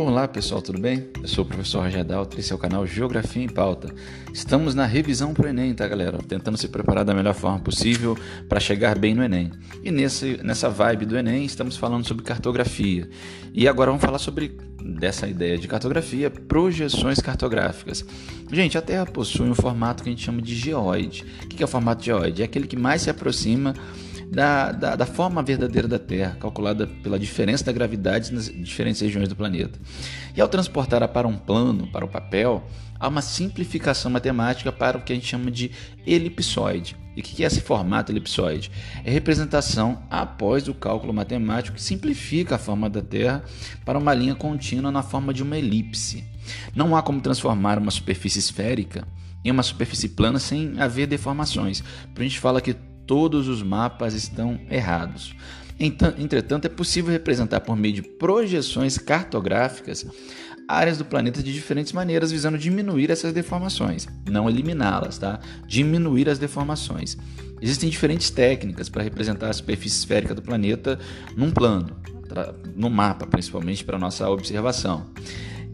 Olá pessoal, tudo bem? Eu sou o professor Roger Daltri, esse é o canal Geografia em Pauta. Estamos na revisão para o Enem, tá galera? Tentando se preparar da melhor forma possível para chegar bem no Enem. E nesse, nessa vibe do Enem, estamos falando sobre cartografia. E agora vamos falar sobre dessa ideia de cartografia, projeções cartográficas. Gente, a Terra possui um formato que a gente chama de geoide. O que é o formato geoide? É aquele que mais se aproxima da, da, da, forma verdadeira da Terra, calculada pela diferença da gravidade nas diferentes regiões do planeta. E ao transportá-la para um plano, para o papel, há uma simplificação matemática para o que a gente chama de elipsoide. E o que é esse formato elipsoide? É representação após o cálculo matemático que simplifica a forma da Terra para uma linha contínua na forma de uma elipse. Não há como transformar uma superfície esférica em uma superfície plana sem haver deformações. Por a gente fala que todos os mapas estão errados. Entretanto, é possível representar por meio de projeções cartográficas áreas do planeta de diferentes maneiras, visando diminuir essas deformações, não eliminá-las, tá? Diminuir as deformações. Existem diferentes técnicas para representar a superfície esférica do planeta num plano, no mapa, principalmente para nossa observação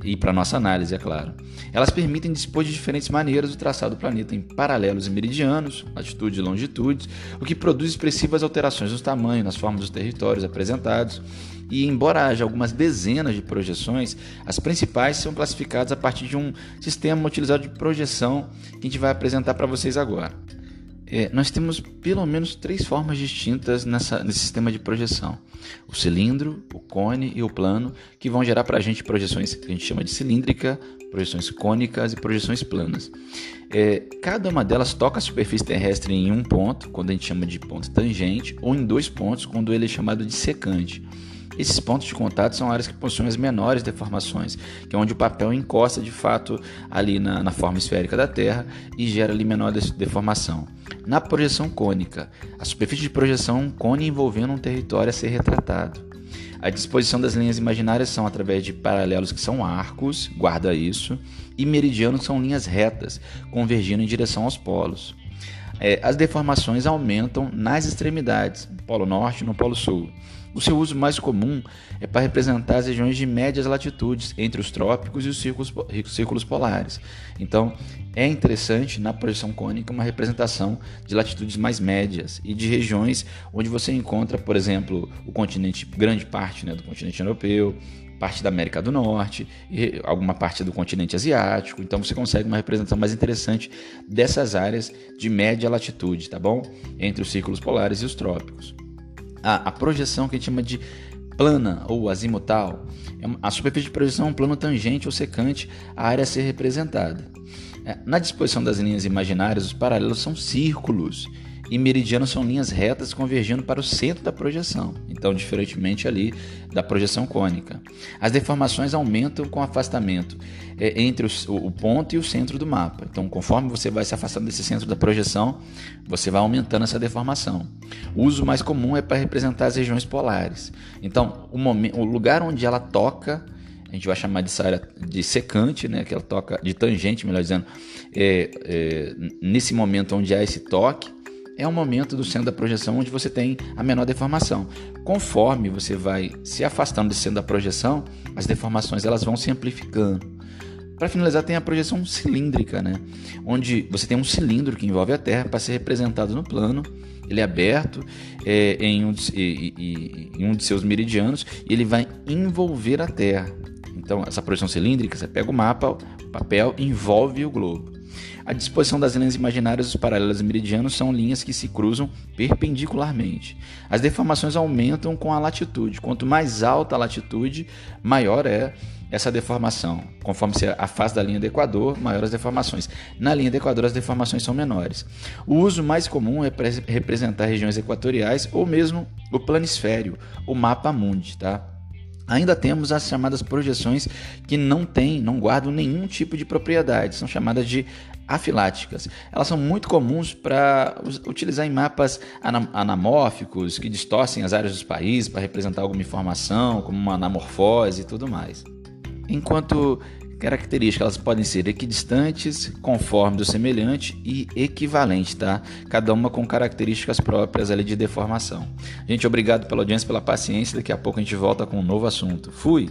e para nossa análise, é claro. Elas permitem dispor de diferentes maneiras o traçado do planeta em paralelos e meridianos, latitude e longitudes, o que produz expressivas alterações no tamanho, nas formas dos territórios apresentados. E embora haja algumas dezenas de projeções, as principais são classificadas a partir de um sistema utilizado de projeção que a gente vai apresentar para vocês agora. É, nós temos pelo menos três formas distintas nessa, nesse sistema de projeção: o cilindro, o cone e o plano, que vão gerar para a gente projeções que a gente chama de cilíndrica, projeções cônicas e projeções planas. É, cada uma delas toca a superfície terrestre em um ponto, quando a gente chama de ponto tangente, ou em dois pontos, quando ele é chamado de secante. Esses pontos de contato são áreas que possuem as menores deformações, que é onde o papel encosta de fato ali na, na forma esférica da Terra e gera ali menor deformação. Na projeção cônica, a superfície de projeção cone envolvendo um território a ser retratado. A disposição das linhas imaginárias são através de paralelos que são arcos, guarda isso, e meridianos que são linhas retas, convergindo em direção aos polos. É, as deformações aumentam nas extremidades, no Polo Norte e no Polo Sul. O seu uso mais comum é para representar as regiões de médias latitudes, entre os trópicos e os círculos, círculos polares. Então, é interessante na projeção cônica uma representação de latitudes mais médias e de regiões onde você encontra, por exemplo, o continente, grande parte né, do continente europeu, parte da América do Norte e alguma parte do continente asiático. Então você consegue uma representação mais interessante dessas áreas de média latitude, tá bom? Entre os círculos polares e os trópicos a, a projeção que a gente chama de plana ou azimutal. É a superfície de projeção é um plano tangente ou secante à área a ser representada. É, na disposição das linhas imaginárias, os paralelos são círculos e meridianos são linhas retas convergindo para o centro da projeção, então diferentemente ali da projeção cônica. As deformações aumentam com o afastamento é, entre o, o, ponto e o centro do mapa. Então, conforme você vai se afastando desse centro da projeção, você vai aumentando essa deformação. O uso mais comum é para representar as regiões polares. Então, o, momento, o lugar onde ela toca a gente vai chamar de área de secante, né, que ela toca de tangente, melhor dizendo, é, é, nesse momento onde há esse toque, é um momento do centro da projeção onde você tem a menor deformação. Conforme você vai se afastando desse centro da projeção, as deformações elas vão se amplificando. Para finalizar, tem a projeção cilíndrica, né? onde você tem um cilindro que envolve a Terra para ser representado no plano. Ele é aberto é, em, um de, em um de seus meridianos e ele vai envolver a Terra. Então, essa projeção cilíndrica, você pega o mapa, o papel, envolve o globo. A disposição das linhas imaginárias dos paralelos meridianos são linhas que se cruzam perpendicularmente. As deformações aumentam com a latitude. Quanto mais alta a latitude, maior é essa deformação. Conforme se afasta da linha do Equador, maiores as deformações. Na linha do Equador, as deformações são menores. O uso mais comum é representar regiões equatoriais ou mesmo o planisfério, o mapa mundi, tá? Ainda temos as chamadas projeções que não têm, não guardam nenhum tipo de propriedade, são chamadas de afiláticas. Elas são muito comuns para utilizar em mapas anamórficos que distorcem as áreas dos países para representar alguma informação, como uma anamorfose e tudo mais. Enquanto características elas podem ser equidistantes, conforme do semelhante e equivalente, tá? Cada uma com características próprias ali de deformação. Gente, obrigado pela audiência, pela paciência. Daqui a pouco a gente volta com um novo assunto. Fui!